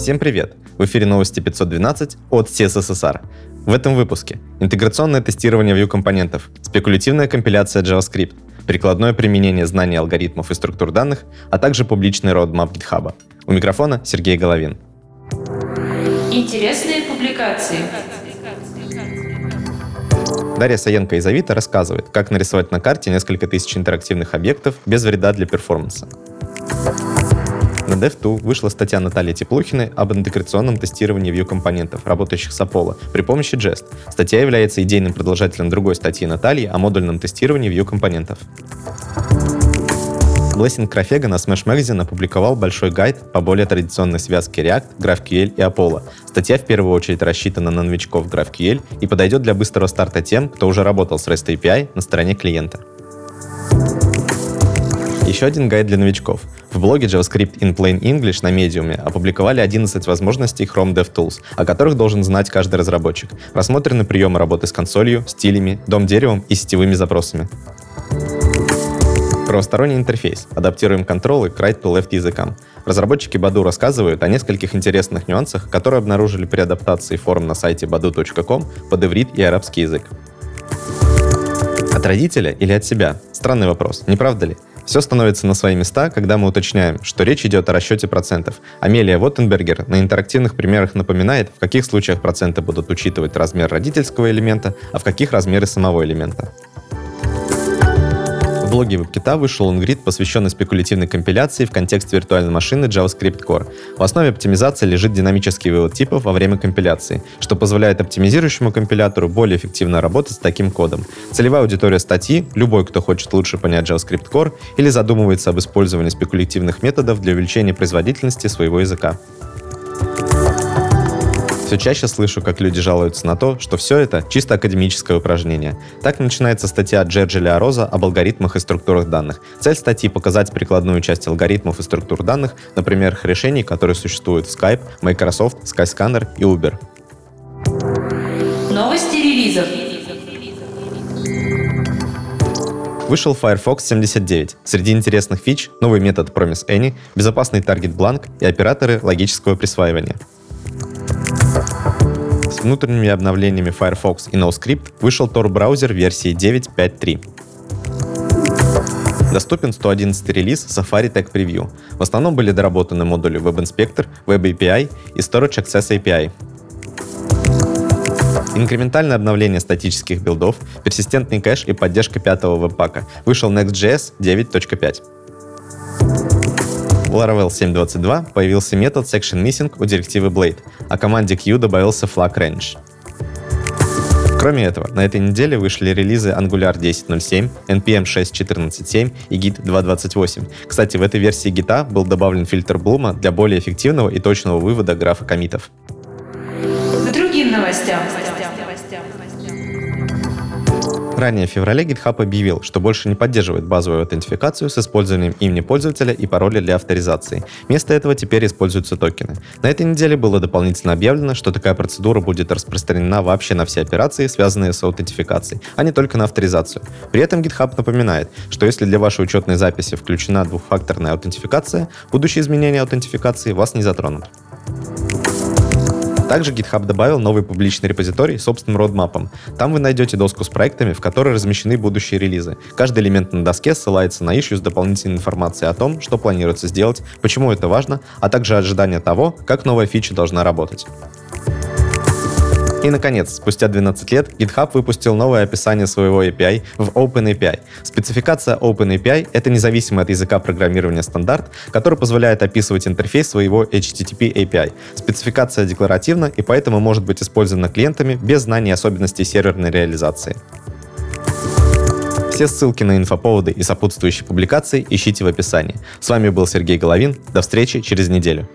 Всем привет! В эфире новости 512 от CSSR. В этом выпуске интеграционное тестирование view компонентов, спекулятивная компиляция JavaScript, прикладное применение знаний алгоритмов и структур данных, а также публичный roadmap GitHub. У микрофона Сергей Головин. Интересные публикации. Дарья Саенко из Авито рассказывает, как нарисовать на карте несколько тысяч интерактивных объектов без вреда для перформанса. На Dev2 вышла статья Натальи Теплухиной об интеграционном тестировании view-компонентов, работающих с Apollo, при помощи Jest. Статья является идейным продолжателем другой статьи Натальи о модульном тестировании view-компонентов. Blessing Крафега на Smash Magazine опубликовал большой гайд по более традиционной связке React, GraphQL и Apollo. Статья в первую очередь рассчитана на новичков GraphQL и подойдет для быстрого старта тем, кто уже работал с REST API на стороне клиента. Еще один гайд для новичков. В блоге JavaScript in Plain English на Medium опубликовали 11 возможностей Chrome DevTools, о которых должен знать каждый разработчик. Рассмотрены приемы работы с консолью, стилями, дом-деревом и сетевыми запросами. Правосторонний интерфейс. Адаптируем контролы к right-to-left языкам. Разработчики Badu рассказывают о нескольких интересных нюансах, которые обнаружили при адаптации форм на сайте badu.com под иврит и арабский язык. От родителя или от себя? Странный вопрос, не правда ли? Все становится на свои места, когда мы уточняем, что речь идет о расчете процентов. Амелия Воттенбергер на интерактивных примерах напоминает, в каких случаях проценты будут учитывать размер родительского элемента, а в каких размеры самого элемента. В блоге WebKit вышел лонгрид, посвященный спекулятивной компиляции в контексте виртуальной машины JavaScript Core. В основе оптимизации лежит динамический вывод типов во время компиляции, что позволяет оптимизирующему компилятору более эффективно работать с таким кодом. Целевая аудитория статьи — любой, кто хочет лучше понять JavaScript Core или задумывается об использовании спекулятивных методов для увеличения производительности своего языка. Все чаще слышу, как люди жалуются на то, что все это чисто академическое упражнение. Так начинается статья Джерджеля Роза об алгоритмах и структурах данных. Цель статьи — показать прикладную часть алгоритмов и структур данных на примерах решений, которые существуют в Skype, Microsoft, Skyscanner и Uber. Новости релизов. Вышел Firefox 79. Среди интересных фич — новый метод Promise Any, безопасный таргет бланк и операторы логического присваивания. С внутренними обновлениями Firefox и NoScript вышел Tor-браузер версии 9.5.3. Доступен 111 релиз Safari Tech Preview. В основном были доработаны модули Web Inspector, Web API и Storage Access API. Инкрементальное обновление статических билдов, персистентный кэш и поддержка пятого веб-пака. Вышел Next.js 9.5. В Laravel 7.22 появился метод Section Missing у директивы Blade, а команде Q добавился flag range. Кроме этого, на этой неделе вышли релизы Angular 10.07, NPM 6.14.7 и Git 2.28. Кстати, в этой версии Git был добавлен фильтр Блума для более эффективного и точного вывода графа комитов. К другим новостям. Ранее в феврале GitHub объявил, что больше не поддерживает базовую аутентификацию с использованием имени пользователя и пароля для авторизации. Вместо этого теперь используются токены. На этой неделе было дополнительно объявлено, что такая процедура будет распространена вообще на все операции, связанные с аутентификацией, а не только на авторизацию. При этом GitHub напоминает, что если для вашей учетной записи включена двухфакторная аутентификация, будущие изменения аутентификации вас не затронут. Также GitHub добавил новый публичный репозиторий с собственным родмапом. Там вы найдете доску с проектами, в которой размещены будущие релизы. Каждый элемент на доске ссылается на issue с дополнительной информацией о том, что планируется сделать, почему это важно, а также ожидания того, как новая фича должна работать. И, наконец, спустя 12 лет GitHub выпустил новое описание своего API в OpenAPI. Спецификация OpenAPI — это независимый от языка программирования стандарт, который позволяет описывать интерфейс своего HTTP API. Спецификация декларативна и поэтому может быть использована клиентами без знания особенностей серверной реализации. Все ссылки на инфоповоды и сопутствующие публикации ищите в описании. С вами был Сергей Головин. До встречи через неделю.